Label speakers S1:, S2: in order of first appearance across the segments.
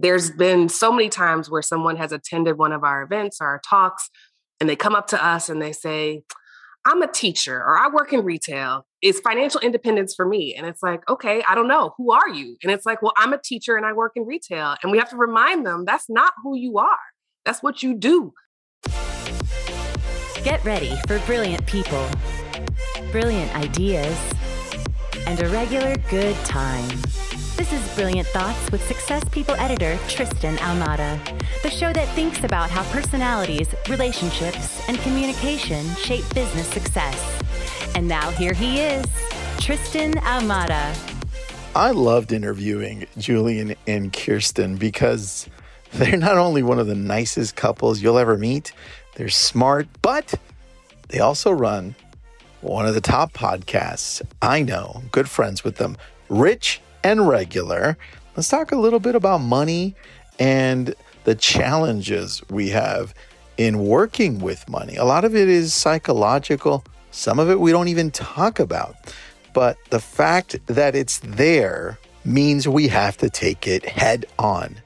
S1: there's been so many times where someone has attended one of our events or our talks and they come up to us and they say, I'm a teacher or I work in retail. Is financial independence for me? And it's like, okay, I don't know. Who are you? And it's like, well, I'm a teacher and I work in retail. And we have to remind them that's not who you are. That's what you do.
S2: Get ready for brilliant people, brilliant ideas, and a regular good time. This is Brilliant Thoughts with Success People editor Tristan Ahumada, the show that thinks about how personalities, relationships, and communication shape business success. And now here he is, Tristan Ahumada.
S3: I loved interviewing Julien and Kiersten because they're not only one of the nicest couples you'll ever meet, they're smart, but they also run one of the top podcasts. I know, good friends with them, Rich and regular. Let's talk a little bit about money and the challenges we have in working with money. A lot of it is psychological, some of it we don't even talk about. But the fact that it's there means we have to take it head on.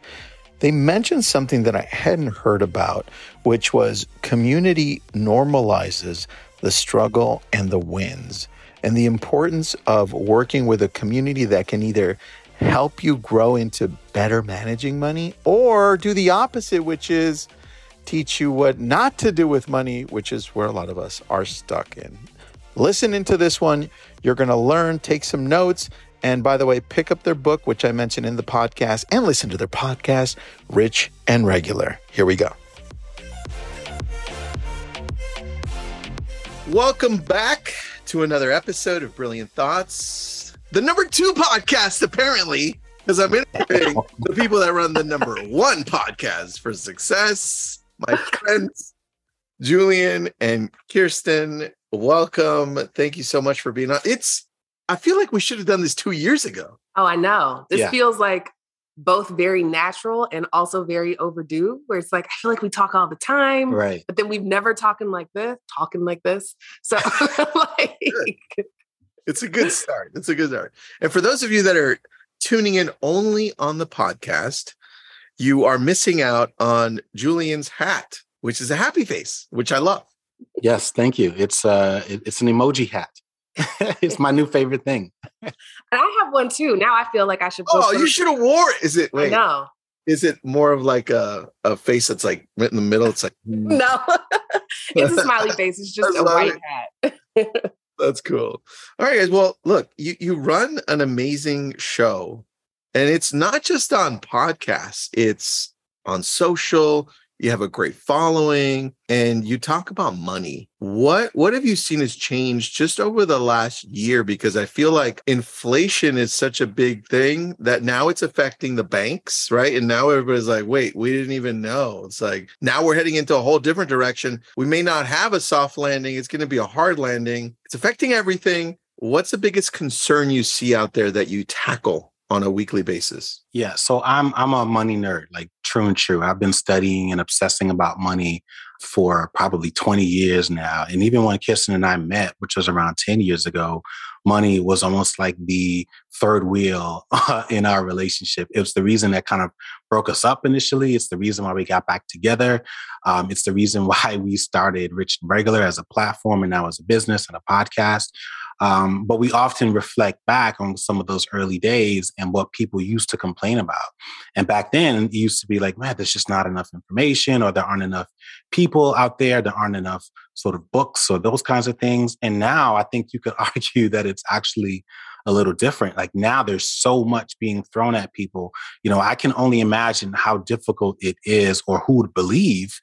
S3: They mentioned something that I hadn't heard about, which was community normalizes the struggle and the wins and the importance of working with a community that can either help you grow into better managing money or do the opposite, which is teach you what not to do with money, which is where a lot of us are stuck in. Listen into this one. You're going to learn, take some notes. And by the way, pick up their book, which I mentioned in the podcast, and listen to their podcast, Rich and Regular. Here we go. Welcome back to another episode of Brilliant Thoughts, the number two podcast, apparently, because I'm interviewing the people that run the number one podcast for success. My friends, Julien and Kiersten, welcome. Thank you so much for being on. It's, I feel like we should have done this two years ago.
S1: Oh, I know. This yeah. feels like both very natural and also very overdue where it's like i feel like we talk all the time
S3: right.
S1: but then we've never talking like this talking like this. So like
S3: it's a good start. It's a good start. And for those of you that are tuning in only on the podcast you are missing out on julien's hat which is a happy face which i love.
S4: Yes thank you. It's uh it, it's an emoji hat it's my new favorite thing.
S1: and I have one too. Now I feel like I should.
S3: Oh, you should have wore it. Is it?
S1: Wait, no.
S3: Is it more of like a, a face that's like right in the middle? It's like
S1: hmm. no, it's a smiley face. It's just a white hat.
S3: that's cool. All right, guys. Well, look, you you run an amazing show, and it's not just on podcasts. It's on social you have a great following and you talk about money. What what have you seen has changed just over the last year? Because i feel like inflation is such a big thing that now it's affecting the banks right? And now everybody's like wait we didn't even know. It's like now we're heading into a whole different direction. We may not have a soft landing. It's going to be a hard landing. It's affecting everything. What's the biggest concern you see out there that you tackle on a weekly basis?
S4: Yeah, so I'm I'm a money nerd, like true and true. I've been studying and obsessing about money for probably 20 years now. And even when Kiersten and I met, which was around 10 years ago, money was almost like the third wheel in our relationship. It was the reason that kind of broke us up initially. It's the reason why we got back together. Um, it's the reason why we started Rich and Regular as a platform and now as a business and a podcast. Um, but we often reflect back on some of those early days and what people used to complain about. And back then, it used to be like, man, there's just not enough information, or there aren't enough people out there, there aren't enough sort of books or those kinds of things. And now I think you could argue that it's actually a little different. Like now there's so much being thrown at people. You know, I can only imagine how difficult it is or who would believe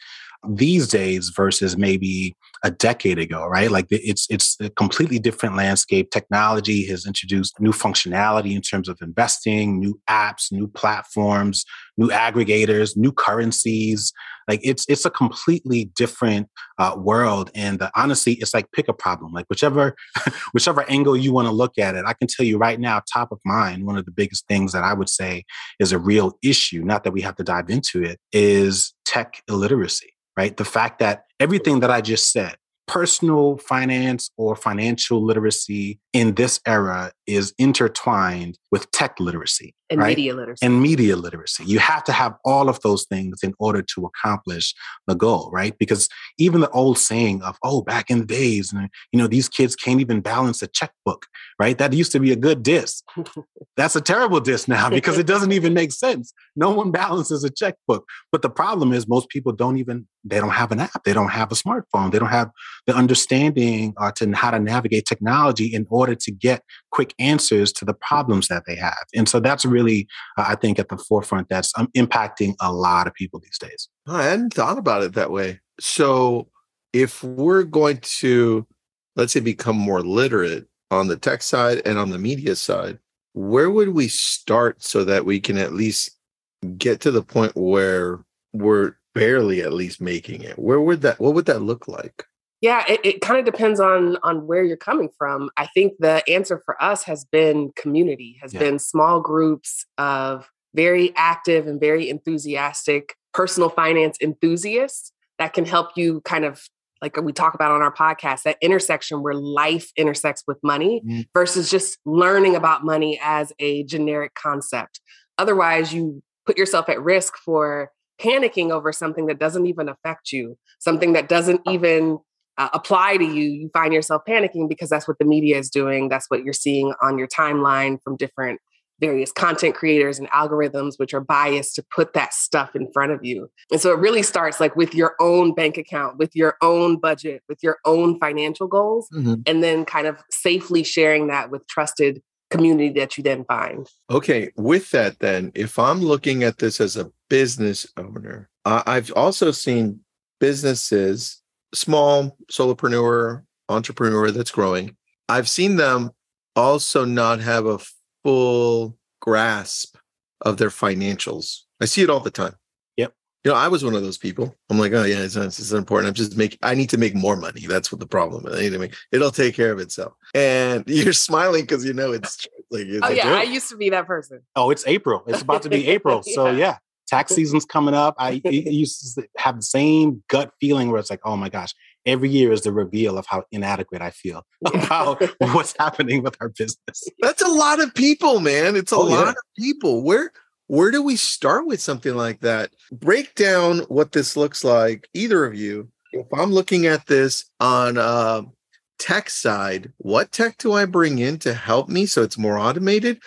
S4: these days versus maybe a decade ago, right? Like it's it's a completely different landscape. Technology has introduced new functionality in terms of investing, new apps, new platforms, new aggregators, new currencies. Like it's it's a completely different uh, world. And uh, honestly, it's like pick a problem. Like whichever whichever angle you want to look at it, I can tell you right now, top of mind, one of the biggest things that I would say is a real issue. Not that we have to dive into it, is tech illiteracy right? The fact that everything that I just said, personal finance or financial literacy in this era is intertwined with tech literacy
S1: and
S4: right?
S1: media literacy
S4: and media literacy. You have to have all of those things in order to accomplish the goal, right? Because even the old saying of, oh, back in the days, and you know, these kids can't even balance a checkbook, right? That used to be a good diss. That's a terrible diss now because it doesn't even make sense. No one balances a checkbook. But the problem is most people don't even they don't have an app, they don't have a smartphone, they don't have the understanding uh, to how to navigate technology in order to get quick answers to the problems that they have. And so that's really, uh, I think, at the forefront that's um, impacting a lot of people these days.
S3: I hadn't thought about it that way. So if we're going to, let's say, become more literate on the tech side and on the media side, where would we start so that we can at least get to the point where we're barely at least making it? Where would that, what would that look like?
S1: Yeah, it, it kind of depends on on where you're coming from. I think the answer for us has been community, has
S4: Yeah.
S1: been small groups of very active and very enthusiastic personal finance enthusiasts that can help you kind of like we talk about on our podcast that intersection where life intersects with money
S3: Mm.
S1: versus just learning about money as a generic concept. Otherwise, you put yourself at risk for panicking over something that doesn't even affect you, something that doesn't even uh, apply to you, you find yourself panicking because that's what the media is doing. That's what you're seeing on your timeline from different various content creators and algorithms, which are biased to put that stuff in front of you. And so it really starts like with your own bank account, with your own budget, with your own financial goals, and then kind of safely sharing that with trusted community that you then find.
S3: Okay, with that, then, if I'm looking at this as a business owner, uh, I've also seen businesses, small solopreneur, entrepreneur that's growing. I've seen them also not have a full grasp of their financials. I see it all the time.
S4: Yep.
S3: You know, I was one of those people. I'm like, oh yeah, it's, it's, it's important. I'm just making. I need to make more money. That's what the problem is. I need to make. It'll take care of itself. And you're smiling because you know it's like. It's
S1: Oh
S3: like,
S1: yeah, I used to be that person.
S4: Oh, it's April. It's about to be April. So
S1: Yeah.
S4: yeah, tax season's coming up. I used to have the same gut feeling where it's like, oh my gosh, every year is the reveal of how inadequate I feel about what's happening with our business.
S3: That's a lot of people, man. It's a
S4: Oh,
S3: lot
S4: yeah.
S3: of people. Where where do we start with something like that? Break down what this looks like, either of you. If I'm looking at this on uh, tech side, what tech do I bring in to help me so it's more automated?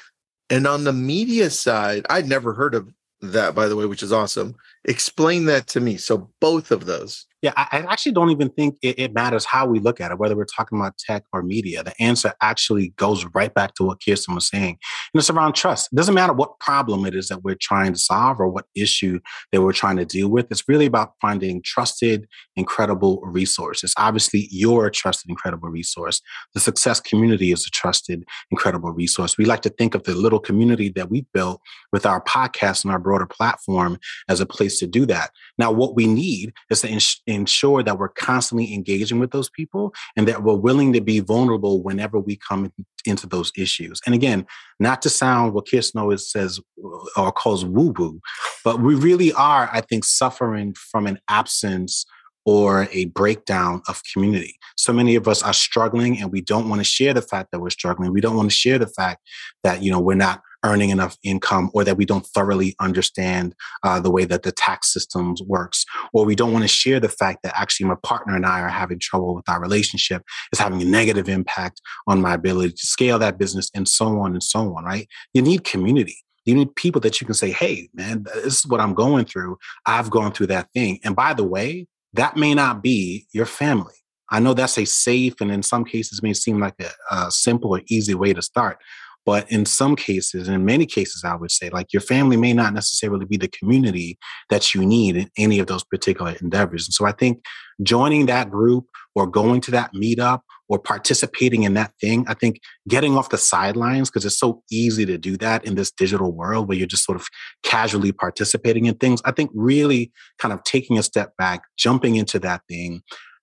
S3: And on the media side, I'd never heard of that, by the way, which is awesome. Explain that to me. So both of those.
S4: Yeah, I, I actually don't even think it, it matters how we look at it, whether we're talking about tech or media. The answer actually goes right back to what Kiersten was saying. And it's around trust. It doesn't matter what problem it is that we're trying to solve or what issue that we're trying to deal with. It's really about finding trusted, incredible resources. Obviously, you're a trusted, incredible resource. The success community is a trusted, incredible resource. We like to think of the little community that we built with our podcast and our broader platform as a place to do that. Now, what we need is to ensure that we're constantly engaging with those people and that we're willing to be vulnerable whenever we come into those issues. And again, not to sound what Kiersten always says uh, or calls woo woo, but we really are, I think, suffering from an absence or a breakdown of community. So many of us are struggling and we don't want to share the fact that we're struggling. We don't want to share the fact that, you know, we're not earning enough income or that we don't thoroughly understand uh, the way that the tax systems works. Or we don't want to share the fact that actually my partner and i are having trouble with our relationship. Is having a negative impact on my ability to scale that business and so on and so on right? You need community. You need people that you can say hey man this is what i'm going through. I've gone through that thing. And by the way that may not be your family. I know that's a safe and in some cases may seem like a, a simple or easy way to start but in some cases, in many cases, I would say, like your family may not necessarily be the community that you need in any of those particular endeavors. And so I think joining that group or going to that meetup or participating in that thing, I think getting off the sidelines, because it's so easy to do that in this digital world where you're just sort of casually participating in things. I think really kind of taking a step back, jumping into that thing,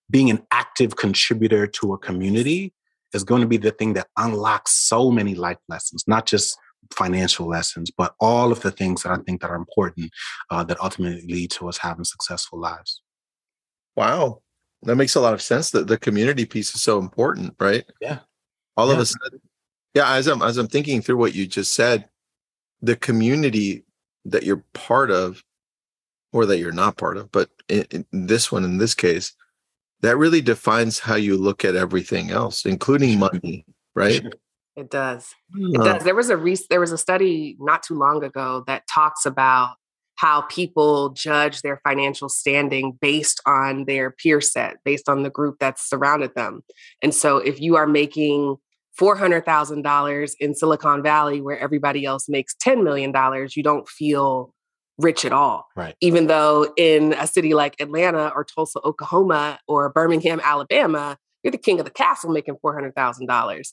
S4: being an active contributor to a community is going to be the thing that unlocks so many life lessons, not just financial lessons, but all of the things that I think that are important uh, that ultimately lead to us having successful lives.
S3: Wow. That makes a lot of sense. That the community piece is so important, right?
S4: Yeah.
S3: All
S4: yeah.
S3: of a sudden, yeah. As I'm as I'm thinking through what you just said, the community that you're part of, or that you're not part of, but in, in this one, in this case, that really defines how you look at everything else, including money, right?
S1: It does. It does. There was a re- there was a study not too long ago that talks about how people judge their financial standing based on their peer set, based on the group that's surrounded them. And so if you are making $400,000 in Silicon Valley where everybody else makes $10 million, you don't feel rich at all.
S4: Right.
S1: Even though in a city like Atlanta or Tulsa, Oklahoma or Birmingham, Alabama, you're the king of the castle making $400,000.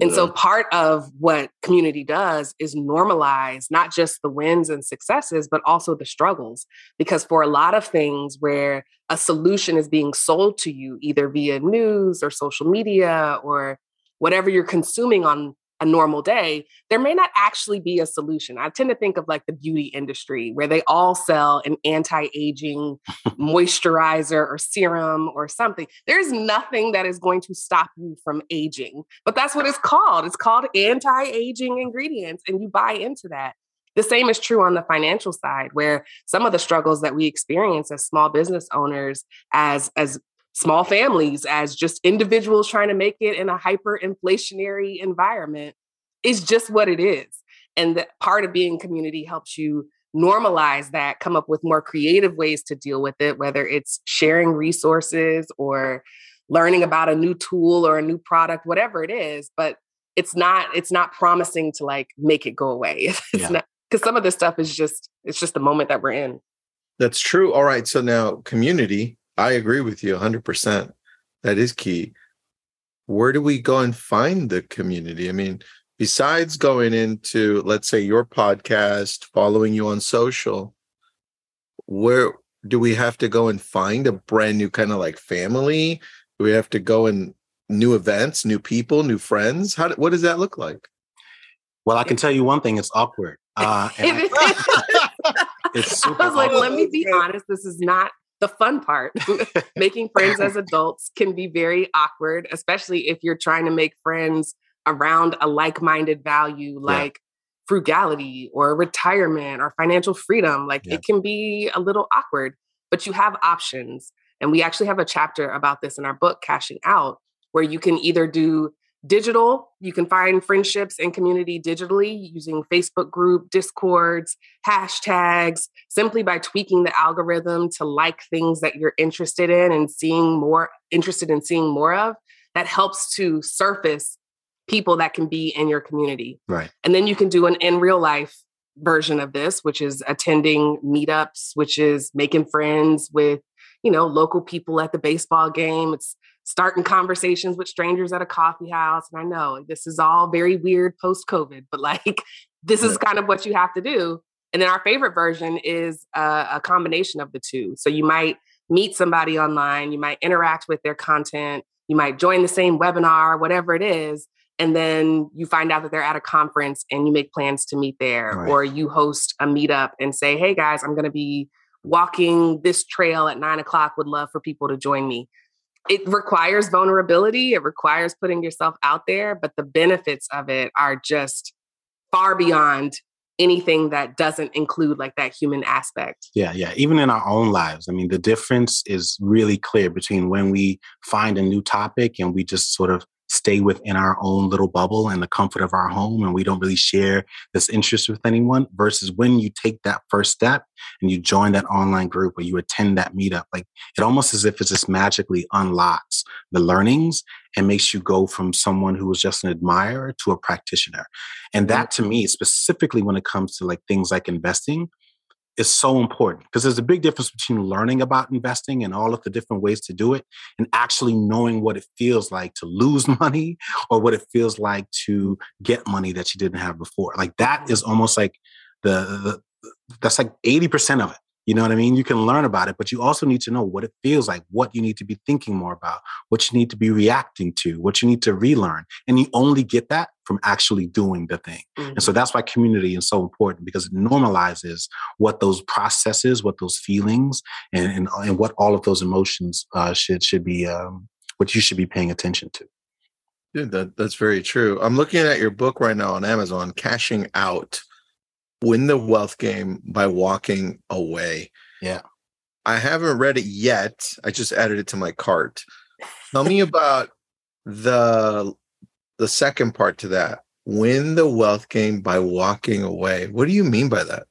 S1: And yeah. so part of what community does is normalize not just the wins and successes, but also the struggles. Because for a lot of things where a solution is being sold to you, either via news or social media or whatever you're consuming on a normal day, there may not actually be a solution. I tend to think of like the beauty industry where they all sell an anti aging moisturizer or serum or something. There's nothing that is going to stop you from aging, but that's what it's called. It's called anti aging ingredients, and you buy into that. The same is true on the financial side, where some of the struggles that we experience as small business owners, as as small families as just individuals trying to make it in a hyperinflationary environment is just what it is. And that part of being community helps you normalize that, come up with more creative ways to deal with it, whether it's sharing resources or learning about a new tool or a new product, whatever it is. But it's not it's not promising to like make it go away. It's yeah. not because some of this stuff is just it's just the moment that we're in.
S3: That's true. All right. So now community I agree with you 100%. That is key. Where do we go and find the community? I mean, besides going into, let's say, your podcast, following you on social, where do we have to go and find a brand new kind of like family? Do we have to go and new events, new people, new friends? How, what does that look like?
S4: Well, I can tell you one thing: it's awkward. Uh, I,
S1: it's super. I was like, awkward. let me be honest. This is not the fun part. Making friends as adults can be very awkward, especially if you're trying to make friends around a like minded value like yeah. frugality or retirement or financial freedom. Like yeah. it can be a little awkward, but you have options. And we actually have a chapter about this in our book, Cashing Out, where you can either do digital. You can find friendships and community digitally using Facebook group, discords, hashtags, simply by tweaking the algorithm to like things that you're interested in and seeing more interested in seeing more of. That helps to surface people that can be in your community.
S4: Right.
S1: And then you can do an in real life version of this, which is attending meetups, which is making friends with, you know, local people at the baseball game. It's starting conversations with strangers at a coffee house. And I know this is all very weird post COVID, but like this is kind of what you have to do. And then our favorite version is a, a, combination of the two. So you might meet somebody online, you might interact with their content, you might join the same webinar, whatever it is. And then you find out that they're at a conference and you make plans to meet there, right. or you host a meetup and say, hey guys, I'm going to be walking this trail at nine o'clock, would love for people to join me it requires vulnerability it requires putting yourself out there but the benefits of it are just far beyond anything that doesn't include like that human aspect.
S4: Yeah yeah even in our own lives i mean the difference is really clear between when we find a new topic and we just sort of stay within our own little bubble and the comfort of our home and we don't really share this interest with anyone versus when you take that first step and you join that online group or you attend that meetup like it almost as if it just magically unlocks the learnings and makes you go from someone who was just an admirer to a practitioner. And that to me specifically when it comes to like things like investing is so important because there's a big difference between learning about investing and all of the different ways to do it and actually knowing what it feels like to lose money or what it feels like to get money that you didn't have before. Like that is almost like the, the that's like 80% of it. You know what I mean? You can learn about it, but you also need to know what it feels like, what you need to be thinking more about, what you need to be reacting to, what you need to relearn. And you only get that from actually doing the thing. Mm-hmm. And so mm-hmm. that's why community is so important because it normalizes what those processes, what those feelings, and, and, and what all of those emotions uh, should should be, um, what you should be paying attention to.
S3: Yeah, that, that's very true. I'm looking at your book right now on Amazon, Cashing Out Win the Wealth Game by Walking Away.
S4: Yeah.
S3: I haven't read it yet. I just added it to my cart. Tell me about the the second part to that. Win the wealth game by walking away. What do you mean by that?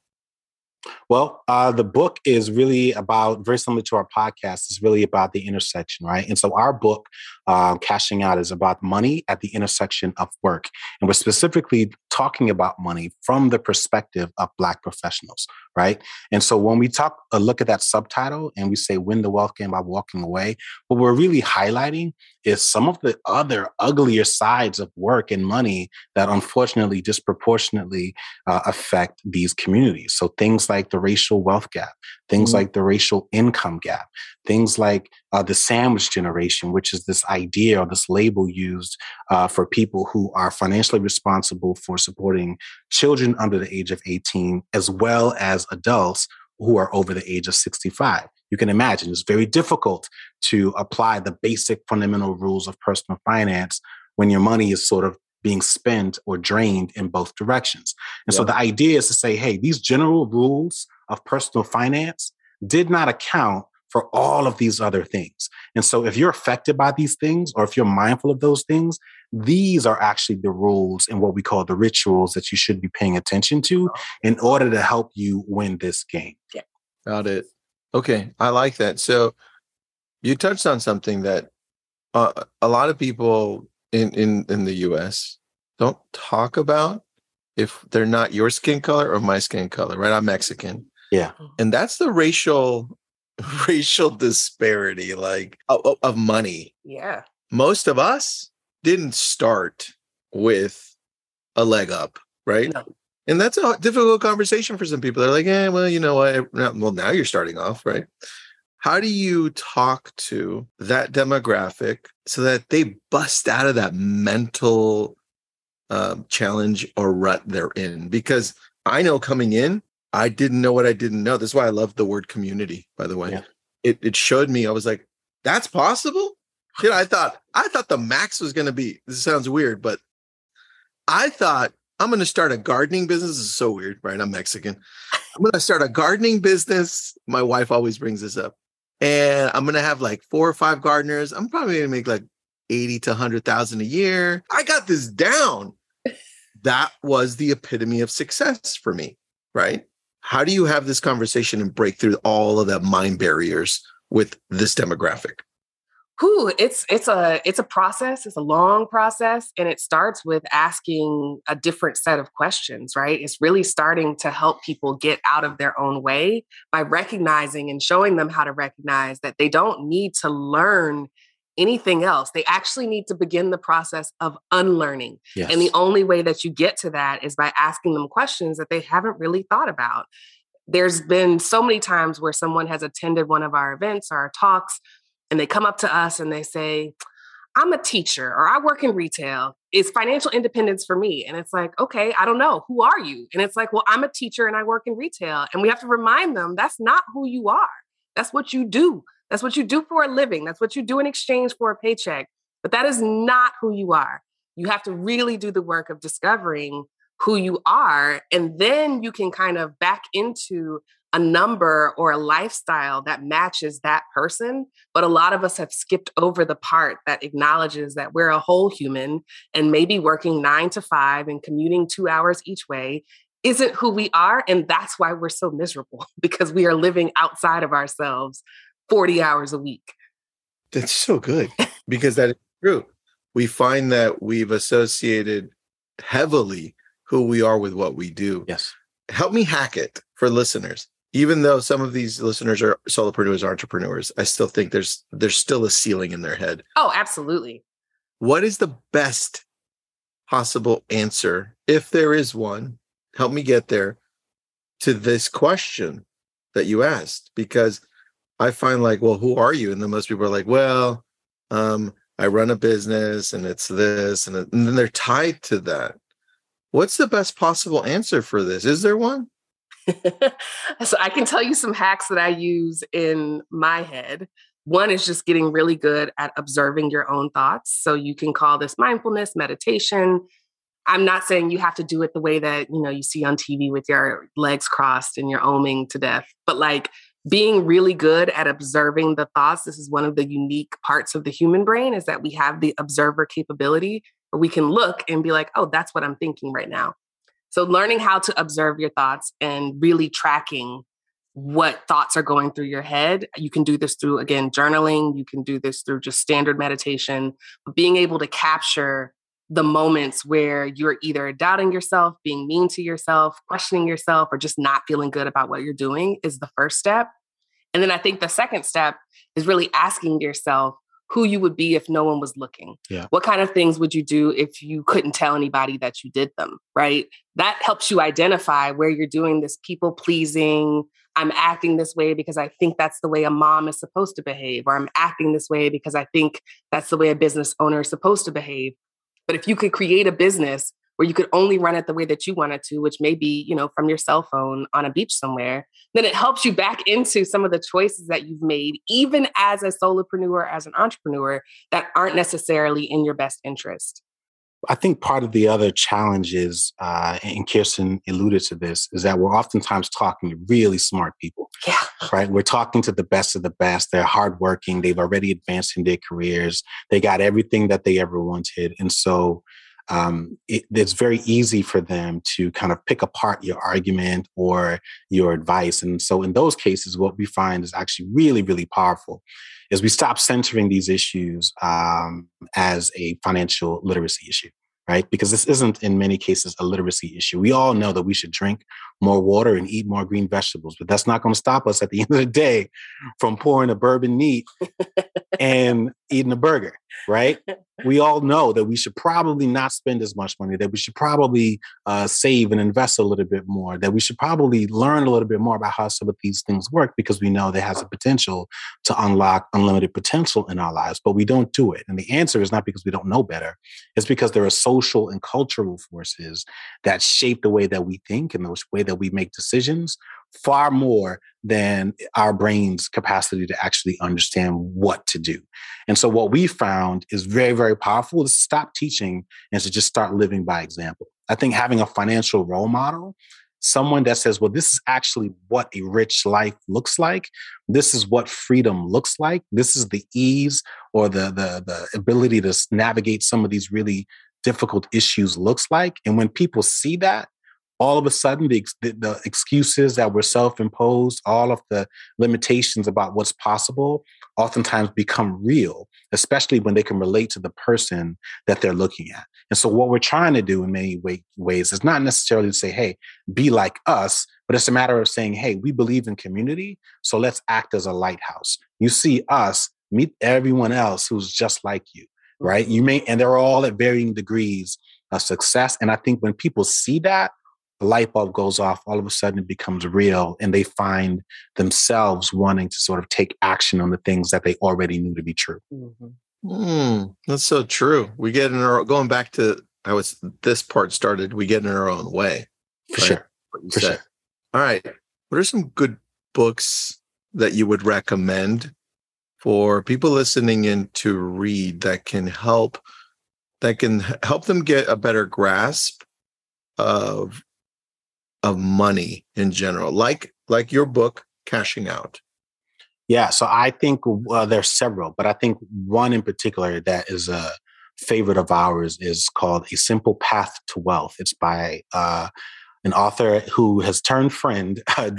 S4: Well, uh, the book is really about, very similar to our podcast, It's really about the intersection, right? And so our book, uh, Cashing Out, is about money at the intersection of work. And we're specifically talking about money from the perspective of Black professionals, right? And so when we talk, uh, look at that subtitle and we say, win the wealth game by walking away, what we're really highlighting is some of the other uglier sides of work and money that unfortunately disproportionately uh, affect these communities. So things like the racial wealth gap, things mm-hmm. like the racial income gap, things like uh, the sandwich generation, which is this idea or this label used uh, for people who are financially responsible for supporting children under the age of 18, as well as adults who are over the age of 65. You can imagine it's very difficult to apply the basic fundamental rules of personal finance when your money is sort of being spent or drained in both directions. And so the idea is to say, hey, these general rules of personal finance did not account for all of these other things. And so if you're affected by these things or if you're mindful of those things, these are actually the rules and what we call the rituals that you should be paying attention to in order to help you win this game.
S1: Yeah.
S3: Got it. Okay, I like that. So you touched on something that uh, a lot of people in in in the US don't talk about if they're not your skin color or my skin color, right? I'm Mexican.
S4: Yeah. Mm-hmm.
S3: And that's the racial racial disparity like of, of money.
S1: Yeah.
S3: Most of us didn't start with a leg up, right? No. And that's a difficult conversation for some people. They're like, "Yeah, well, you know what? Well, now you're starting off, right?" How do you talk to that demographic so that they bust out of that mental uh, challenge or rut they're in? Because I know coming in, I didn't know what I didn't know. That's why I love the word community, by the way. Yeah. It it showed me, I was like, that's possible? You know, I thought I thought the max was gonna be this sounds weird, but I thought I'm gonna start a gardening business. This is so weird, right? I'm Mexican. I'm gonna start a gardening business. My wife always brings this up. And I'm gonna have like four or five gardeners. I'm probably gonna make like 80 to 100,000 a year. I got this down. That was the epitome of success for me, right? How do you have this conversation and break through all of the mind barriers with this demographic?
S1: Who it's it's a it's a process. It's a long process, and it starts with asking a different set of questions. Right? It's really starting to help people get out of their own way by recognizing and showing them how to recognize that they don't need to learn anything else. They actually need to begin the process of unlearning. Yes. And the only way that you get to that is by asking them questions that they haven't really thought about. There's been so many times where someone has attended one of our events or our talks, and they come up to us and they say, I'm a teacher or I work in retail. Is financial independence for me? And it's like, okay, I don't know. Who are you? And it's like, well, I'm a teacher and I work in retail. And we have to remind them that's not who you are. That's what you do. That's what you do for a living. That's what you do in exchange for a paycheck. But that is not who you are. You have to really do the work of discovering who you are. And then you can kind of back into a number or a lifestyle that matches that person. But a lot of us have skipped over the part that acknowledges that we're a whole human and maybe working nine to five and commuting two hours each way isn't who we are. And that's why we're so miserable because we are living outside of ourselves 40 hours a week.
S3: That's so good because that is true. We find that we've associated heavily who we are with what we do.
S4: Yes.
S3: Help me hack it for listeners. Even though some of these listeners are solopreneurs, or entrepreneurs, I still think there's there's still a ceiling in their head.
S1: Oh, absolutely.
S3: What is the best possible answer, if there is one? Help me get there to this question that you asked because I find like, well, who are you? And then most people are like, well, um, I run a business and it's this, and, and then they're tied to that. What's the best possible answer for this? Is there one?
S1: so I can tell you some hacks that I use in my head. One is just getting really good at observing your own thoughts. So you can call this mindfulness, meditation. I'm not saying you have to do it the way that, you know, you see on TV with your legs crossed and you're oming to death, but like being really good at observing the thoughts. This is one of the unique parts of the human brain is that we have the observer capability where we can look and be like, "Oh, that's what I'm thinking right now." So learning how to observe your thoughts and really tracking what thoughts are going through your head. You can do this through, again, journaling. You can do this through just standard meditation. But being able to capture the moments where you're either doubting yourself, being mean to yourself, questioning yourself, or just not feeling good about what you're doing is the first step. And then I think the second step is really asking yourself, who you would be if no one was looking.
S4: Yeah.
S1: What kind of things would you do if you couldn't tell anybody that you did them, right? That helps you identify where you're doing this people pleasing. I'm acting this way because I think that's the way a mom is supposed to behave, or I'm acting this way because I think that's the way a business owner is supposed to behave. But if you could create a business where you could only run it the way that you wanted to, which may be, you know, from your cell phone on a beach somewhere, then it helps you back into some of the choices that you've made, even as a solopreneur, as an entrepreneur, that aren't necessarily in your best interest.
S4: I think part of the other challenge is, uh, and Kiersten alluded to this, is that we're oftentimes talking to really smart people.
S1: Yeah.
S4: Right. We're talking to the best of the best. They're hardworking. They've already advanced in their careers. They got everything that they ever wanted. And so um, it, it's very easy for them to kind of pick apart your argument or your advice. And so, in those cases, what we find is actually really, really powerful is we stop centering these issues um, as a financial literacy issue right? Because this isn't in many cases a literacy issue. We all know that we should drink more water and eat more green vegetables, but that's not going to stop us at the end of the day from pouring a bourbon neat and eating a burger, right? We all know that we should probably not spend as much money, that we should probably uh, save and invest a little bit more, that we should probably learn a little bit more about how some of these things work because we know that has the potential to unlock unlimited potential in our lives, but we don't do it. And the answer is not because we don't know better, it's because there are social and cultural forces that shape the way that we think and the way that we make decisions far more than our brain's capacity to actually understand what to do. And so what we found is very, very powerful to stop teaching and to just start living by example. I think having a financial role model, someone that says, well, this is actually what a rich life looks like. This is what freedom looks like. This is the ease or the, the, the ability to navigate some of these really difficult issues looks like. And when people see that, all of a sudden the, the, excuses that were self-imposed all of the limitations about what's possible oftentimes become real especially when they can relate to the person that they're looking at. And so what we're trying to do in many way, ways is not necessarily to say hey be like us but it's a matter of saying hey we believe in community so let's act as a lighthouse. You see us meet everyone else who's just like you right you may and they're all at varying degrees of success and i think when people see that the light bulb goes off, all of a sudden it becomes real and they find themselves wanting to sort of take action on the things that they already knew to be true.
S3: Mm-hmm. Mm, that's so true. We get in our going back to how was this part started, we get in our own way.
S4: For right? sure. For sure.
S3: All right. What are some good books that you would recommend for people listening in to read that can help that can help them get a better grasp of of money in general, like like your book, Cashing Out?
S4: Yeah, so I think uh, there's several, but I think one in particular that is a favorite of ours is called A Simple Path to Wealth. It's by uh, an author who has turned friend, uh,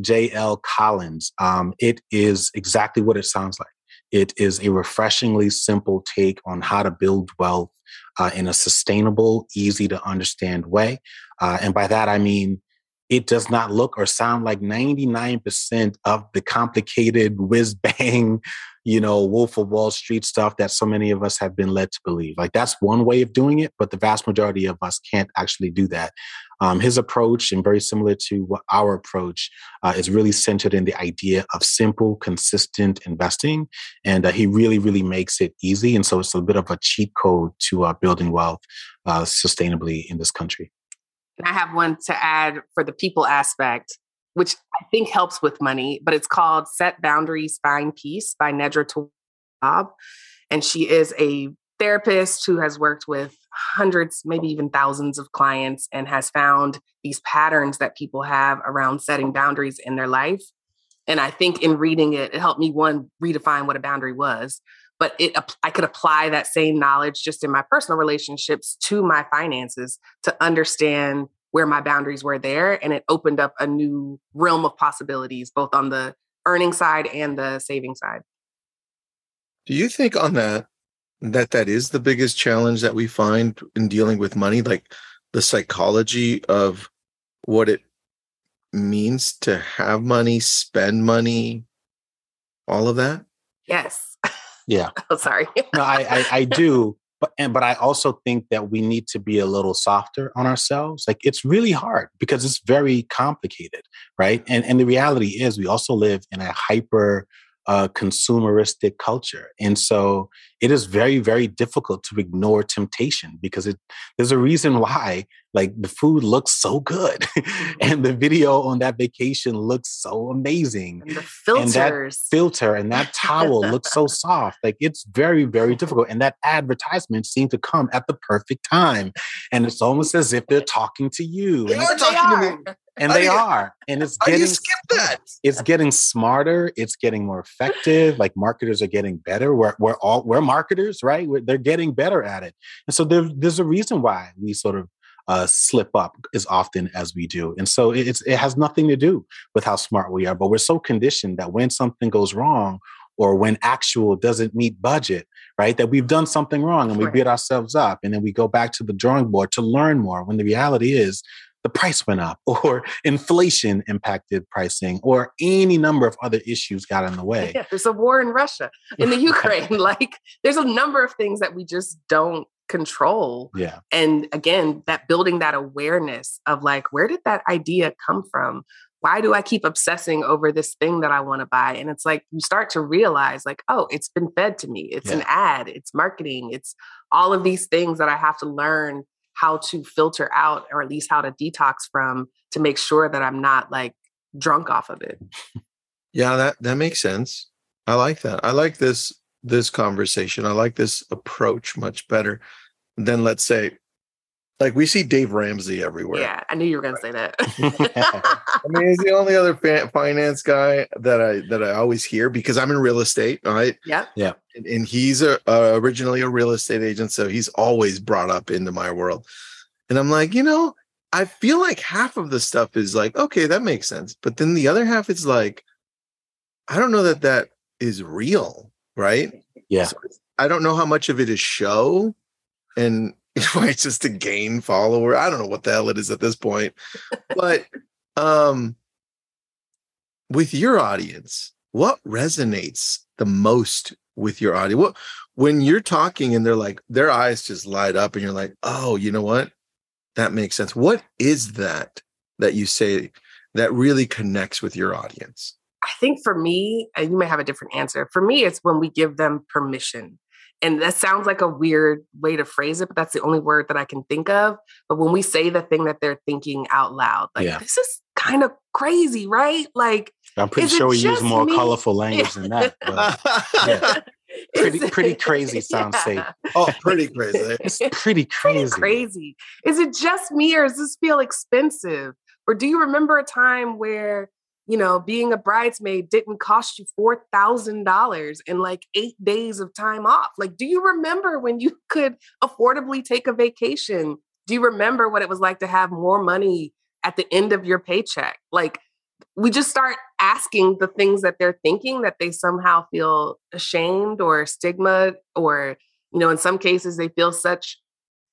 S4: J.L. Collins. Um, it is exactly what it sounds like. It is a refreshingly simple take on how to build wealth uh, in a sustainable, easy to understand way. Uh, and by that, I mean, it does not look or sound like 99% of the complicated whiz bang, you know, Wolf of Wall Street stuff that so many of us have been led to believe. Like that's one way of doing it, but the vast majority of us can't actually do that. Um, his approach, and very similar to our approach, uh, is really centered in the idea of simple, consistent investing. And uh, he really, really makes it easy. And so it's a bit of a cheat code to uh, building wealth uh, sustainably in this country.
S1: I have one to add for the people aspect, which I think helps with money, but it's called Set Boundaries, Find Peace by Nedra Tawwab. And she is a therapist who has worked with hundreds, maybe even thousands of clients and has found these patterns that people have around setting boundaries in their life. And I think in reading it, it helped me one redefine what a boundary was, but it I could apply that same knowledge just in my personal relationships to my finances to understand where my boundaries were there and it opened up a new realm of possibilities both on the earning side and the saving side.
S3: Do you think on that that that is the biggest challenge that we find in dealing with money like the psychology of what it means to have money, spend money, all of that?
S1: Yes.
S4: Yeah.
S1: oh, sorry.
S4: no, I, I, I do. But and but I also think that we need to be a little softer on ourselves. Like it's really hard because it's very complicated, right? And and the reality is we also live in a hyper uh, consumeristic culture. And so it is very, very difficult to ignore temptation because it, there's a reason why like the food looks so good and the video on that vacation looks so amazing.
S1: And the filters.
S4: And that filter and that towel looks so soft. Like it's very, very difficult. And that advertisement seemed to come at the perfect time. And it's almost as if they're talking to you.
S3: They are talking to me
S4: and they are and it's
S3: getting you skip that
S4: it's getting smarter it's getting more effective like marketers are getting better we're, we're all we're marketers right we're, they're getting better at it and so there, there's a reason why we sort of uh, slip up as often as we do and so it's it has nothing to do with how smart we are but we're so conditioned that when something goes wrong or when actual doesn't meet budget, right? That we've done something wrong and we beat ourselves up and then we go back to the drawing board to learn more when the reality is the price went up or inflation impacted pricing or any number of other issues got in the way.
S1: Yeah, there's a war in Russia, in the Ukraine. like there's a number of things that we just don't control.
S4: Yeah.
S1: And again, that building that awareness of like, where did that idea come from? Why do I keep obsessing over this thing that I want to buy? And it's like you start to realize, like, oh, it's been fed to me. It's yeah. an ad, it's marketing, it's all of these things that I have to learn how to filter out or at least how to detox from to make sure that I'm not like drunk off of it.
S3: Yeah, that that makes sense. I like that. I like this this conversation. I like this approach much better than let's say like we see Dave Ramsey everywhere.
S1: Yeah, I knew you were going to say that.
S3: I mean, he's the only other finance guy that I that I always hear because I'm in real estate, right?
S1: Yeah,
S4: yeah.
S3: And, and he's a, uh, originally a real estate agent, so he's always brought up into my world. And I'm like, you know, I feel like half of the stuff is like, okay, that makes sense, but then the other half is like, I don't know that that is real, right?
S4: Yeah. So
S3: I don't know how much of it is show and it's just to gain follower. I don't know what the hell it is at this point. But um with your audience, what resonates the most with your audience? What when you're talking and they're like their eyes just light up and you're like, "Oh, you know what? That makes sense." What is that that you say that really connects with your audience?
S1: I think for me, and you may have a different answer. For me, it's when we give them permission and that sounds like a weird way to phrase it, but that's the only word that I can think of. But when we say the thing that they're thinking out loud, like yeah. this is kind of crazy, right? Like
S4: I'm pretty sure we use more me? colorful language than that. yeah. Oh, pretty pretty crazy sounds yeah. safe.
S3: Oh, pretty crazy.
S4: it's pretty crazy.
S1: Pretty crazy. Is it just me or does this feel expensive? Or do you remember a time where you know, being a bridesmaid didn't cost you $4,000 and like eight days of time off. Like, do you remember when you could affordably take a vacation? Do you remember what it was like to have more money at the end of your paycheck? Like, we just start asking the things that they're thinking that they somehow feel ashamed or stigma, or, you know, in some cases, they feel such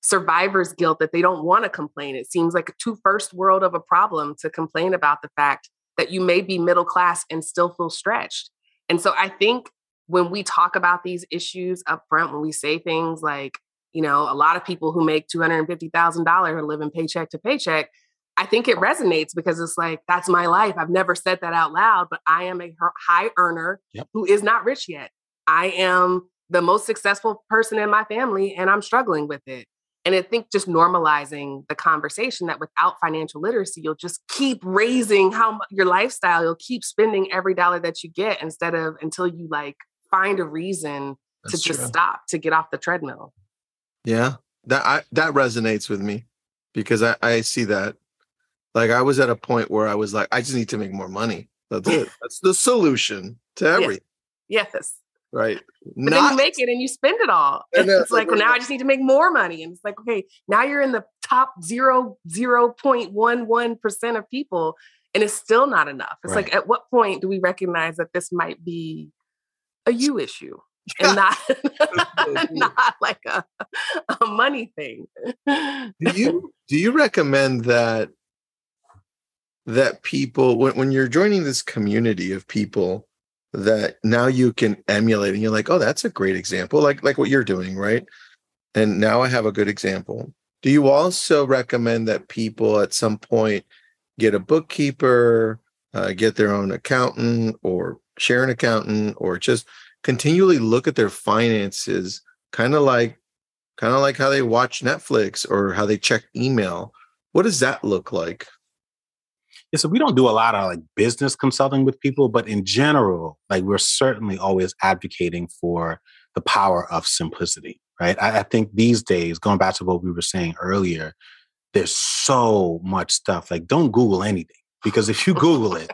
S1: survivor's guilt that they don't want to complain. It seems like a too first world of a problem to complain about the fact that you may be middle class and still feel stretched. And so I think when we talk about these issues up front, when we say things like, you know, a lot of people who make $250,000 are living paycheck to paycheck, I think it resonates because it's like, that's my life. I've never said that out loud, but I am a high earner yep. who is not rich yet. I am the most successful person in my family and I'm struggling with it. And I think just normalizing the conversation that without financial literacy, you'll just keep raising how your lifestyle, you'll keep spending every dollar that you get instead of until you like find a reason That's to just stop, to get off the treadmill.
S3: Yeah. That I, that resonates with me because I, I see that. Like I was at a point where I was like, I just need to make more money. That's it. That's the solution to everything.
S1: Yes. yes
S3: right?
S1: But Not, then you make it and you spend it all. And it's like, well, now I just need to make more money. And it's like, okay, now you're in the top zero zero point one one percent of people, and it's still not enough. It's right. like, at what point do we recognize that this might be a you issue? and not not like a, a money thing.
S3: do you do you recommend that that people when, when you're joining this community of people that now you can emulate and you're like, oh, that's a great example, like like what you're doing, right? And now I have a good example. Do you also recommend that people at some point get a bookkeeper, uh, get their own accountant, or share an accountant, or just continually look at their finances, kind of like kind of like how they watch Netflix or how they check email? What does that look like?
S4: Yeah, so we don't do a lot of like business consulting with people, but in general, like we're certainly always advocating for the power of simplicity, right? I, I think these days, going back to what we were saying earlier, there's so much stuff. Like, don't Google anything because if you Google it,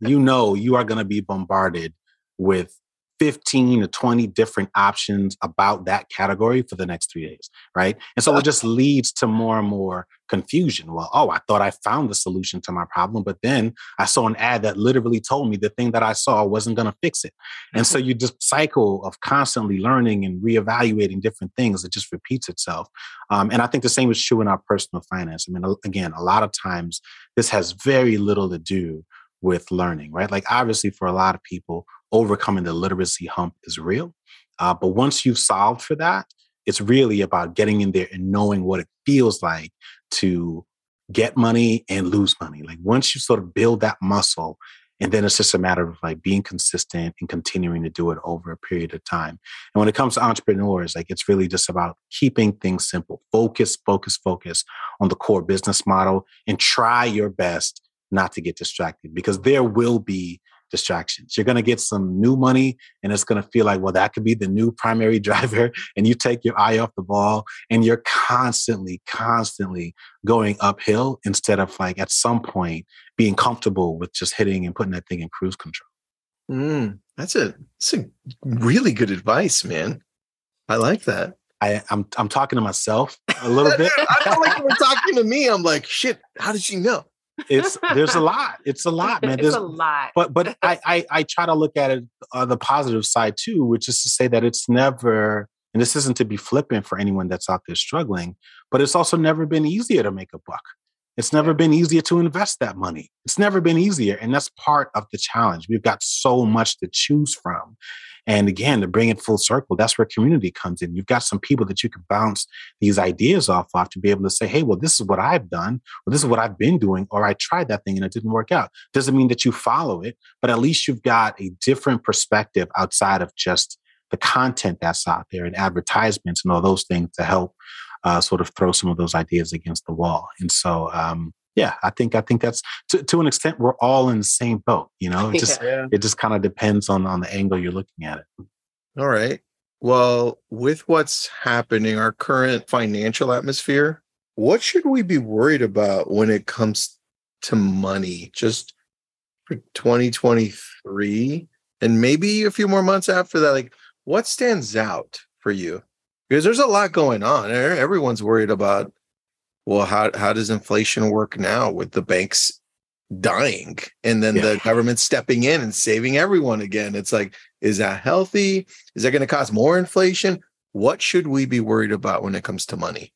S4: you know you are going to be bombarded with 15 to 20 different options about that category for the next three days, right? And so it just leads to more and more confusion. Well, oh, I thought I found the solution to my problem, but then I saw an ad that literally told me the thing that I saw wasn't going to fix it. And so you just cycle of constantly learning and reevaluating different things. It just repeats itself. Um, and I think the same is true in our personal finance. I mean, again, a lot of times this has very little to do with learning, right? Like obviously for a lot of people, overcoming the literacy hump is real. Uh, but once you've solved for that, it's really about getting in there and knowing what it feels like to get money and lose money. Like once you sort of build that muscle, and then it's just a matter of like being consistent and continuing to do it over a period of time. And when it comes to entrepreneurs, like it's really just about keeping things simple. Focus, focus, focus on the core business model and try your best not to get distracted because there will be distractions. You're going to get some new money and it's going to feel like, well, that could be the new primary driver. And you take your eye off the ball and you're constantly, constantly going uphill instead of like at some point being comfortable with just hitting and putting that thing in cruise control.
S3: Mm, that's a, that's a really good advice, man. I like that.
S4: I, am I'm, I'm talking to myself a little bit.
S3: I feel like you were talking to me. I'm like, shit, how did she know?
S4: It's there's a lot. It's a lot, man.
S1: There's a lot.
S4: But but I, I I try to look at it on the positive side too, which is to say that it's never and this isn't to be flippant for anyone that's out there struggling, but it's also never been easier to make a buck. It's never been easier to invest that money. It's never been easier. And that's part of the challenge. We've got so much to choose from. And again, to bring it full circle, that's where community comes in. You've got some people that you can bounce these ideas off of to be able to say, hey, well, this is what I've done, or this is what I've been doing, or I tried that thing and it didn't work out. Doesn't mean that you follow it, but at least you've got a different perspective outside of just the content that's out there and advertisements and all those things to help uh, sort of throw some of those ideas against the wall. And so, um, yeah, I think I think that's to, to an extent we're all in the same boat. You know, it just yeah. it just kind of depends on on the angle you're looking at it.
S3: All right. Well, with what's happening, our current financial atmosphere, what should we be worried about when it comes to money? Just for 2023 and maybe a few more months after that, like what stands out for you? Because there's a lot going on. Everyone's worried about well, how how does inflation work now with the banks dying and then yeah. the government stepping in and saving everyone again? It's like, is that healthy? Is that going to cause more inflation? What should we be worried about when it comes to money?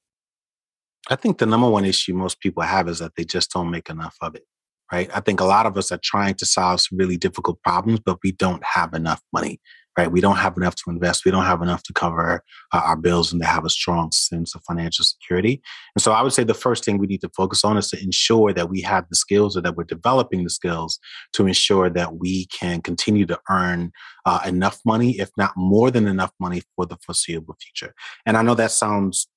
S4: I think the number one issue most people have is that they just don't make enough of it, right? I think a lot of us are trying to solve some really difficult problems, but we don't have enough money right? We don't have enough to invest. We don't have enough to cover uh, our bills and to have a strong sense of financial security. And so I would say the first thing we need to focus on is to ensure that we have the skills or that we're developing the skills to ensure that we can continue to earn uh, enough money, if not more than enough money for the foreseeable future. And I know that sounds,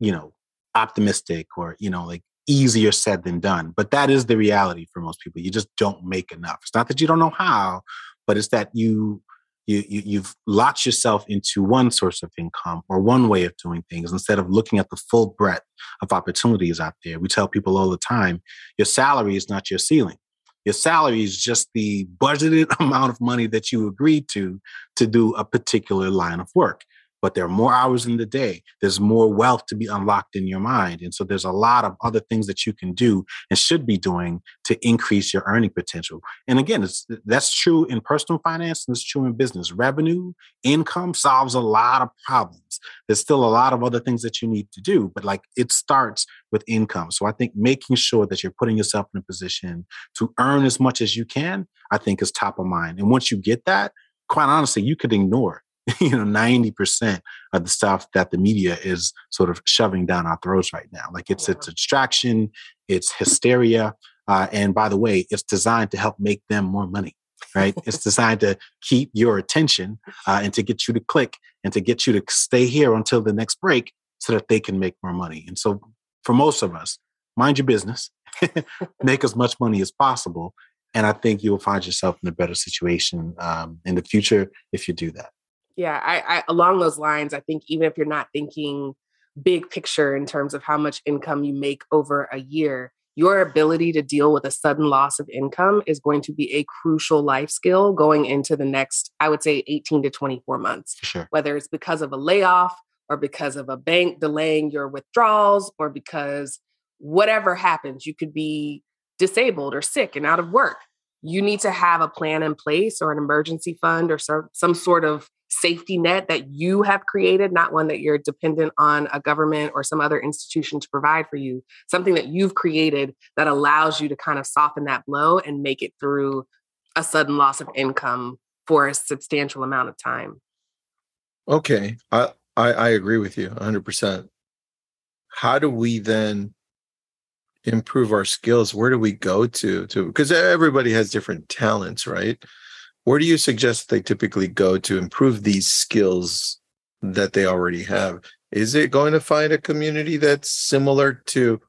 S4: you know, optimistic or, you know, like easier said than done, but that is the reality for most people. You just don't make enough. It's not that you don't know how, but it's that you you, you you've locked yourself into one source of income or one way of doing things instead of looking at the full breadth of opportunities out there. We tell people all the time, your salary is not your ceiling. Your salary is just the budgeted amount of money that you agreed to to do a particular line of work but there are more hours in the day. There's more wealth to be unlocked in your mind. And so there's a lot of other things that you can do and should be doing to increase your earning potential. And again, that's true in personal finance and it's true in business. Revenue, income solves a lot of problems. There's still a lot of other things that you need to do, but like it starts with income. So I think making sure that you're putting yourself in a position to earn as much as you can, I think is top of mind. And once you get that, quite honestly, you could ignore you know 90% of the stuff that the media is sort of shoving down our throats right now. Like it's it's distraction it's hysteria uh, and by the way it's designed to help make them more money right? It's designed to keep your attention uh, and to get you to click and to get you to stay here until the next break so that they can make more money. And so for most of us mind your business make as much money as possible and i think you'll find yourself in a better situation um, in the future if you do that
S1: yeah, I, I along those lines, I think even if you're not thinking big picture in terms of how much income you make over a year, your ability to deal with a sudden loss of income is going to be a crucial life skill going into the next, I would say, 18 to 24 months.
S4: Sure.
S1: Whether it's because of a layoff or because of a bank delaying your withdrawals or because whatever happens, you could be disabled or sick and out of work. You need to have a plan in place or an emergency fund or some, some sort of safety net that you have created, not one that you're dependent on a government or some other institution to provide for you, something that you've created that allows you to kind of soften that blow and make it through a sudden loss of income for a substantial amount of time.
S5: Okay. I, I, I agree with you 100%. How do we then improve our skills? Where do we go to? To because everybody has different talents, right? Where do you suggest they typically go to improve these skills that they already have? Is it going to find a community that's similar to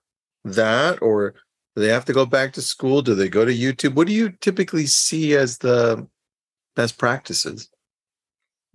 S5: that, or do they have to go back to school? Do they go to YouTube? What do you typically see as the best practices?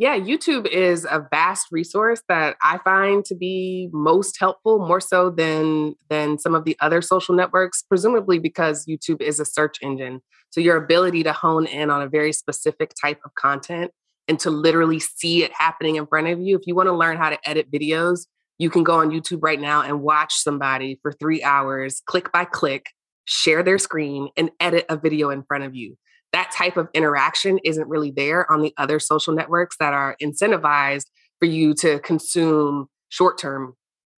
S1: Yeah, YouTube is a vast resource that I find to be most helpful, more so than than some of the other social networks, presumably because YouTube is a search engine. So your ability to hone in on a very specific type of content and to literally see it happening in front of you. If you want to learn how to edit videos, you can go on YouTube right now and watch somebody for 3 hours, click by click, share their screen and edit a video in front of you that type of interaction isn't really there on the other social networks that are incentivized for you to consume short-term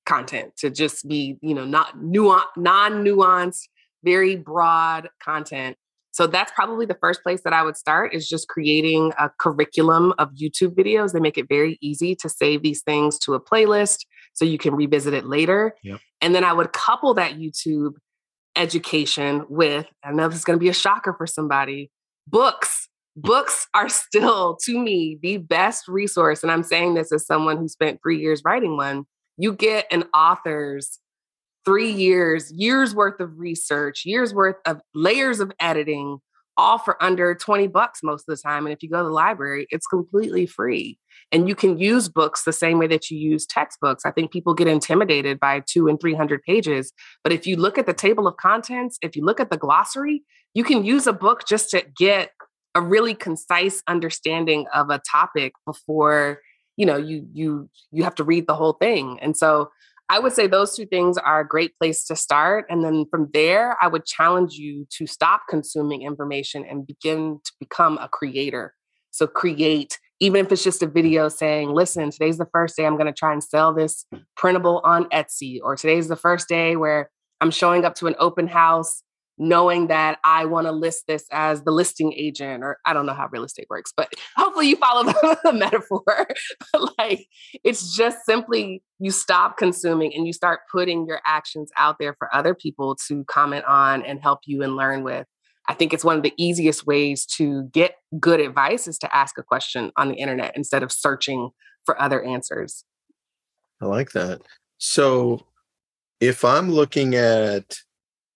S1: content to just be you know not nuan- non-nuanced very broad content. So that's probably the first place that i would start is just creating a curriculum of youtube videos. They make it very easy to save these things to a playlist so you can revisit it later.
S4: Yep.
S1: and then i would couple that youtube education with i know this is going to be a shocker for somebody books books are still to me the best resource and i'm saying this as someone who spent three years writing one you get an author's three years years worth of research years worth of layers of editing all for under 20 bucks most of the time and if you go to the library it's completely free and you can use books the same way that you use textbooks. I think people get intimidated by two and 300 pages but if you look at the table of contents if you look at the glossary you can use a book just to get a really concise understanding of a topic before you know you you you have to read the whole thing and so i would say those two things are a great place to start and then from there i would challenge you to stop consuming information and begin to become a creator. So create even if it's just a video saying, listen, today's the first day I'm going to try and sell this printable on Etsy, or today's the first day where I'm showing up to an open house knowing that I want to list this as the listing agent, or I don't know how real estate works, but hopefully you follow the, metaphor. like it's just simply you stop consuming and you start putting your actions out there for other people to comment on and help you and learn with. I think it's one of the easiest ways to get good advice is to ask a question on the internet instead of searching for other answers.
S3: I like that. So if I'm looking at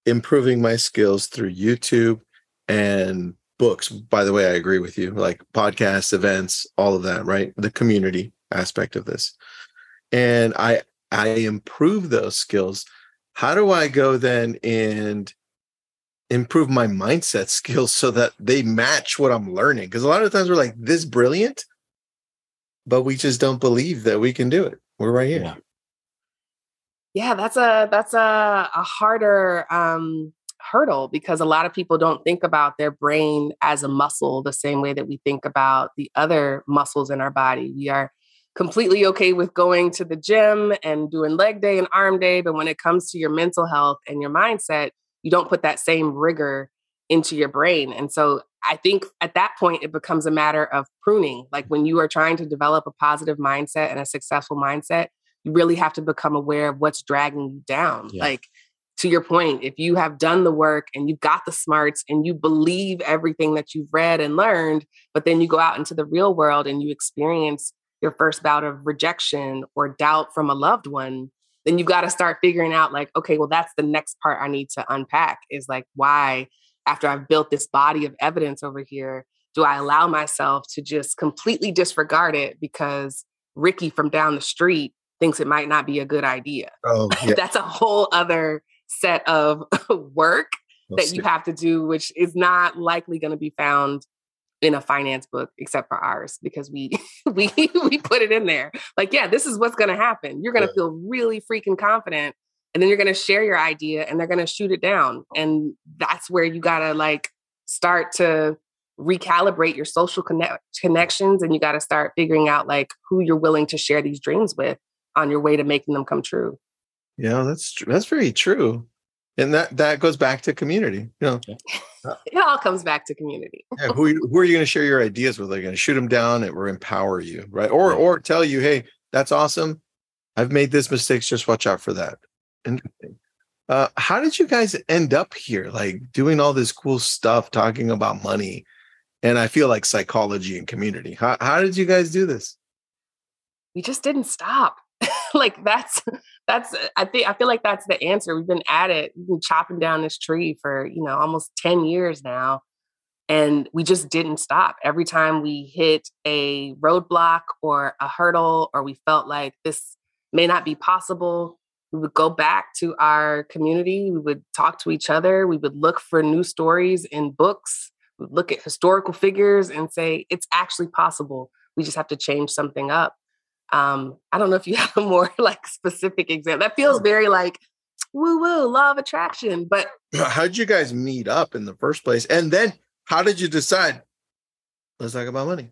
S3: improving my skills through YouTube and books, by the way, I agree with you, like podcasts, events, all of that, right? The community aspect of this. And I I improve those skills. How do I go then and improve my mindset skills so that they match what I'm learning. Because a lot of times we're like this brilliant, but we just don't believe that we can do it. We're right here.
S1: Yeah, yeah that's a that's a, a harder um, hurdle because a lot of people don't think about their brain as a muscle the same way that we think about the other muscles in our body. We are completely okay with going to the gym and doing leg day and arm day, but when it comes to your mental health and your mindset, you don't put that same rigor into your brain. And so I think at that point, it becomes a matter of pruning. Like when you are trying to develop a positive mindset and a successful mindset, you really have to become aware of what's dragging you down. Yeah. Like to your point, if you have done the work and you've got the smarts and you believe everything that you've read and learned, but then you go out into the real world and you experience your first bout of rejection or doubt from a loved one, then you've got to start figuring out like okay well that's the next part i need to unpack is like why after i've built this body of evidence over here do i allow myself to just completely disregard it because ricky from down the street thinks it might not be a good idea. Oh, yeah. that's a whole other set of work that you have to do which is not likely going to be found in a finance book except for ours because we we we put it in there. Like yeah this is what's going to happen. You're going to yeah. feel really freaking confident and then you're going to share your idea and they're going to shoot it down. And that's where you got to like start to recalibrate your social connect- connections and you got to start figuring out like who you're willing to share these dreams with on your way to making them come true.
S3: Yeah that's tr- that's very true. And that that goes back to community you know.
S1: It all comes back to community.
S3: Yeah, who, who are you going to share your ideas with? They're going to shoot them down? Or empower you right? Or or tell you hey that's awesome. I've made this mistakes just watch out for that. Interesting uh, how did you guys end up here? Like doing all this cool stuff talking about money and i feel like psychology and community. How, how did you guys do this?
S1: We just didn't stop like that's that's I think I feel like that's the answer. We've been at it, we've been chopping down this tree for, you know, almost 10 years now. And we just didn't stop. Every time we hit a roadblock or a hurdle, or we felt like this may not be possible, we would go back to our community. We would talk to each other. We would look for new stories in books. We'd look at historical figures and say, it's actually possible. We just have to change something up. Um, I don't know if you have a more like specific example. That feels very like woo woo, law of attraction. But
S3: how did you guys meet up in the first place? And then how did you decide? Let's talk about money.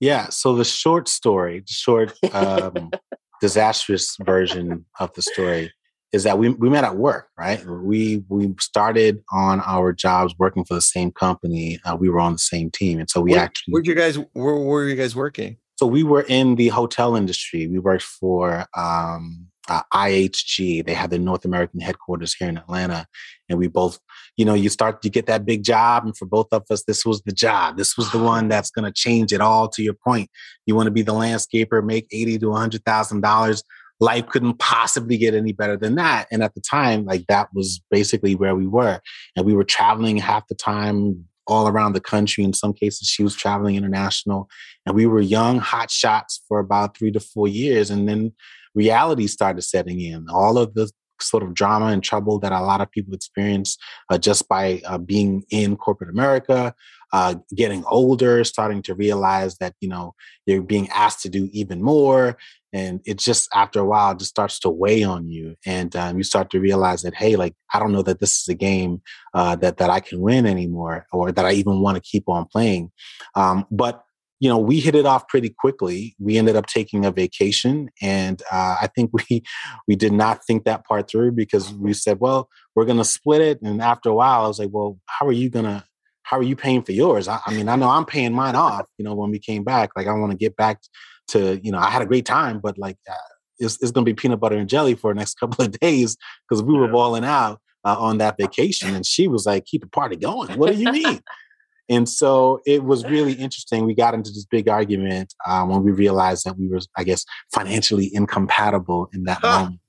S4: Yeah. So the short story, the short um, disastrous version of the story is that we, we met at work, right? We we started on our jobs working for the same company. Uh, we were on the same team, and so we
S3: where,
S4: actually.
S3: Where'd you guys? Where, where were you guys working?
S4: So we were in the hotel industry. We worked for um, uh, IHG. They have their North American headquarters here in Atlanta, and we both, you know, you start you get that big job, and for both of us, this was the job. This was the one that's going to change it all. To your point, you want to be the landscaper, make eighty to one hundred thousand dollars. Life couldn't possibly get any better than that. And at the time, like that was basically where we were, and we were traveling half the time, all around the country. In some cases, she was traveling international. And we were young, hot shots for about three to four years. And then reality started setting in. All of the sort of drama and trouble that a lot of people experience uh, just by uh, being in corporate America, uh, getting older, starting to realize that, you know, you're being asked to do even more and it just after a while just starts to weigh on you and um, you start to realize that hey like i don't know that this is a game uh, that that i can win anymore or that i even want to keep on playing um, but you know, we hit it off pretty quickly. We ended up taking a vacation, and uh, I think we we did not think that part through because we said, well, we're going to split it. And after a while, I was like, well, how are you gonna how are you paying for yours? I, I mean, I know I'm paying mine off. You know, when we came back, like I want to get back to you know, I had a great time, but like uh, it's, it's going to be peanut butter and jelly for the next couple of days because we were balling out uh, on that vacation, and she was like, keep the party going. What do you mean? And so it was really interesting. We got into this big argument um, when we realized that we were, I guess, financially incompatible in that moment.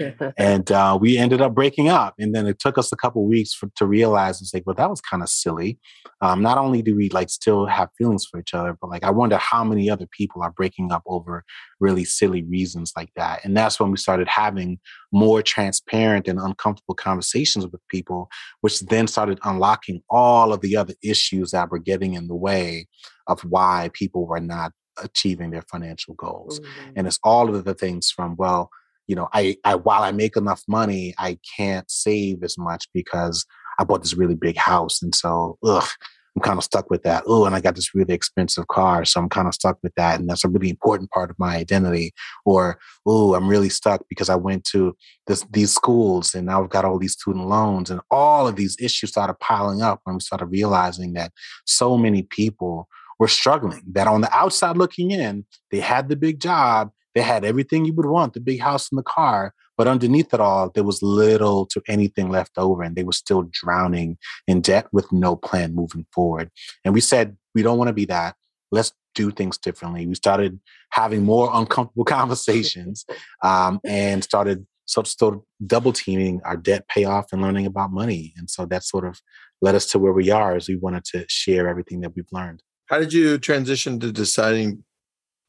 S4: and uh, we ended up breaking up. And then it took us a couple weeks for, to realize and say, well, that was kind of silly. Um, not only do we like still have feelings for each other, but like I wonder how many other people are breaking up over really silly reasons like that. And that's when we started having more transparent and uncomfortable conversations with people, which then started unlocking all of the other issues that were getting in the way of why people were not achieving their financial goals. Mm-hmm. And it's all of the things from, well, you know, I, I while I make enough money, I can't save as much because I bought this really big house, and so ugh, I'm kind of stuck with that. Oh, and I got this really expensive car, so I'm kind of stuck with that, and that's a really important part of my identity. Or oh, I'm really stuck because I went to this these schools, and now I've got all these student loans, and all of these issues started piling up when we started realizing that so many people were struggling. That on the outside looking in, they had the big job, they had everything you would want the big house and the car. But underneath it all, there was little to anything left over, and they were still drowning in debt with no plan moving forward. And we said, we don't want to be that. Let's do things differently. We started having more uncomfortable conversations um, and started sort of double teaming our debt payoff and learning about money. And so that sort of led us to where we are as we wanted to share everything that we've learned.
S5: How did you transition to deciding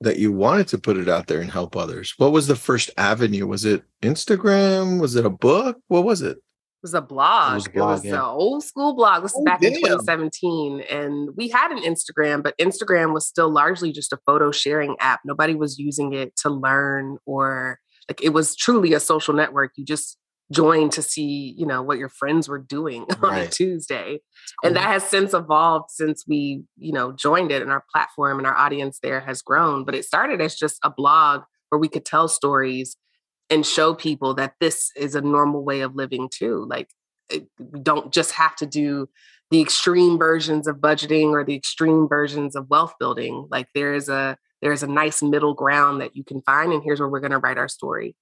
S5: that you wanted to put it out there and help others. What was the first avenue? Was it Instagram? Was it a book? What was it?
S1: It was a blog. It was, blog, it was yeah. an old school blog. This is oh, back damn. in 2017. And we had an Instagram, but Instagram was still largely just a photo sharing app. Nobody was using it to learn or like it was truly a social network. You just join to see you know what your friends were doing on a tuesday cool. and that has since evolved since we you know joined it and our platform and our audience there has grown but it started as just a blog where we could tell stories and show people that this is a normal way of living too like it, we don't just have to do the extreme versions of budgeting or the extreme versions of wealth building like there is a there's a nice middle ground that you can find and here's where we're going to write our story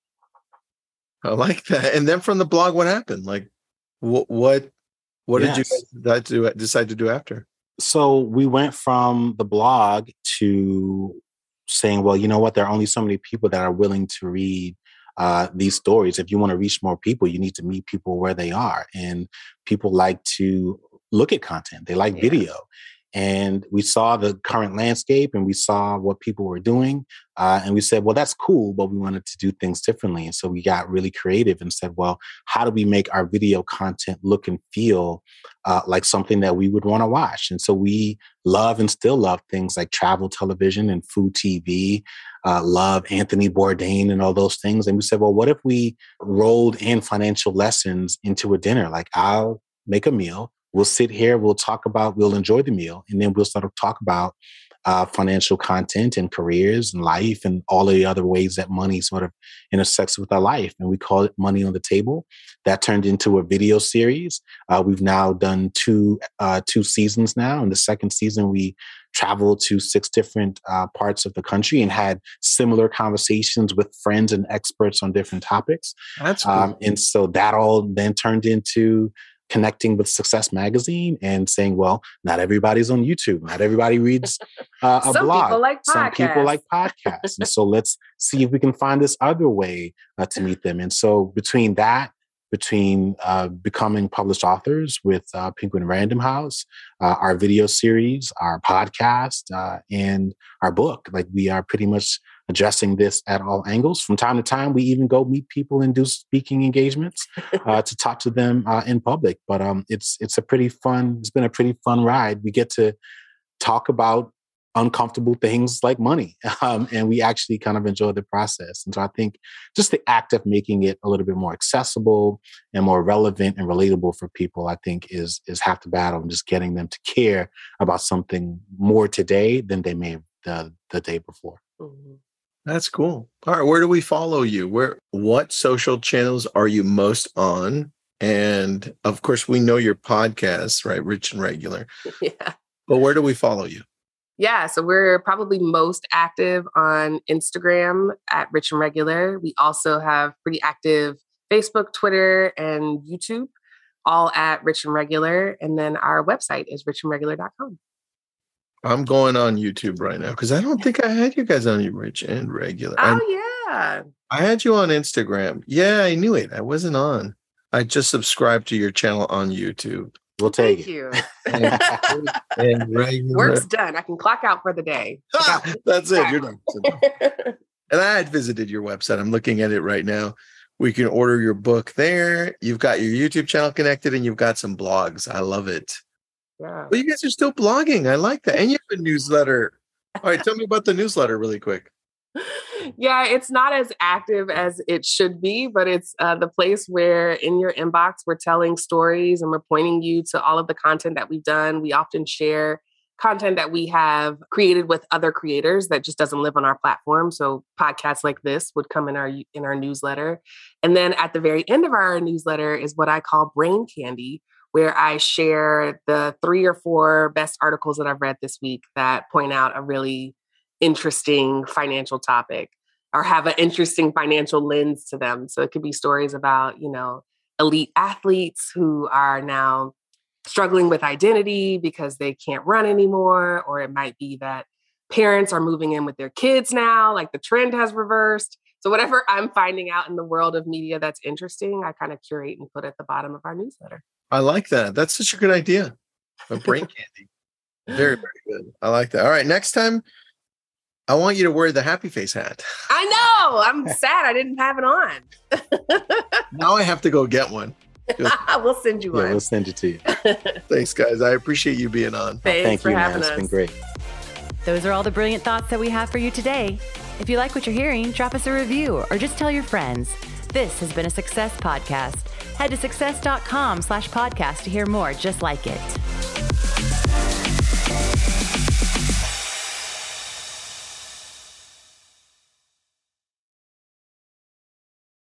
S5: I like that. And then from the blog, what happened? Like, what what what yes. did you decide to decide to do after?
S4: So we went from the blog to saying, well, you know what? There are only so many people that are willing to read uh, these stories. If you want to reach more people, you need to meet people where they are. And people like to look at content. They like yeah. video and we saw the current landscape and we saw what people were doing uh, and we said well that's cool but we wanted to do things differently. And so we got really creative and said well how do we make our video content look and feel uh, like something that we would want to watch? And so we love and still love things like travel television and food tv uh, love anthony bourdain and all those things and we said well what if we rolled in financial lessons into a dinner? Like i'll make a meal We'll sit here, we'll talk about, we'll enjoy the meal, and then we'll sort of talk about uh, financial content and careers and life and all of the other ways that money sort of intersects with our life. And we call it Money on the Table. That turned into a video series. Uh, we've now done two uh, two seasons now. In the second season, we traveled to six different uh, parts of the country and had similar conversations with friends and experts on different topics.
S5: That's cool. Um,
S4: and so that all then turned into connecting with Success Magazine and saying, well, not everybody's on YouTube. Not everybody reads uh, a
S1: Some
S4: blog.
S1: People like
S4: Some people like podcasts. and so let's see if we can find this other way uh, to meet them. And so between that, between uh, becoming published authors with uh, Penguin Random House, uh, our video series, our podcast, uh, and our book. Like we are pretty much addressing this at all angles. From time to time, we even go meet people and do speaking engagements uh, to talk to them uh, in public. But um, it's it's a pretty fun. It's been a pretty fun ride. We get to talk about uncomfortable things like money, um, and we actually kind of enjoy the process. And so I think just the act of making it a little bit more accessible and more relevant and relatable for people, I think is is half the battle. And just getting them to care about something more today than they may have the the day before.
S1: Mhm.
S3: That's cool. All right, where do we follow you? Where what social channels are you most on? And of course, we know your podcast, right? Rich and regular.
S1: Yeah.
S3: But where do we follow you?
S1: Yeah, so we're probably most active on Instagram at Rich and Regular. We also have pretty active Facebook, Twitter, and YouTube, all at Rich and Regular. And then our website is richandregular.com.
S3: I'm going on YouTube right now because I don't think I had you guys on your Rich and Regular. I,
S1: Oh, yeah.
S3: I had you on Instagram. Yeah, I knew it. I wasn't on. I just subscribed to your channel on YouTube.
S4: We'll take
S1: Thank
S4: it.
S1: you.
S3: And regular.
S1: Work's done. I can clock out for the day.
S3: That's it. You're done. And I had visited your website. I'm looking at it right now. We can order your book there. You've got your YouTube channel connected and you've got some blogs. I love it.
S1: Yeah.
S3: Well, you guys are still blogging. I like that. And you have a newsletter. All right, tell me about the newsletter really quick.
S1: yeah, it's not as active as it should be, but it's uh, the place where in your inbox we're telling stories and we're pointing you to all of the content that we've done. We often share content that we have created with other creators that just doesn't live on our platform. So podcasts like this would come in our in our newsletter. And then at the very end of our newsletter is what I call brain candy, where I share the three or four best articles that I've read this week that point out a really interesting financial topic or have an interesting financial lens to them. So it could be stories about, you know, elite athletes who are now struggling with identity because they can't run anymore, or it might be that parents are moving in with their kids now, like the trend has reversed. So whatever I'm finding out in the world of media that's interesting, I kind of curate and put at the bottom of our newsletter.
S3: I like that. That's such a good idea. A brain candy. Very, very good. I like that. All right. Next time, I want you to wear the happy face hat.
S1: I know. I'm sad I didn't have it on.
S3: Now I have to go get one.
S1: we'll send you
S4: Yeah,
S1: one.
S4: we'll send it to you.
S3: Thanks, guys. I appreciate you being on.
S1: Thanks
S4: Thank
S1: for
S4: you, man.
S1: having
S4: It's
S1: us.
S4: been great.
S2: Those are all the brilliant thoughts that we have for you today. If you like what you're hearing, drop us a review or just tell your friends. This has been a Success Podcast. Head to success.com slash podcast to hear more just like it.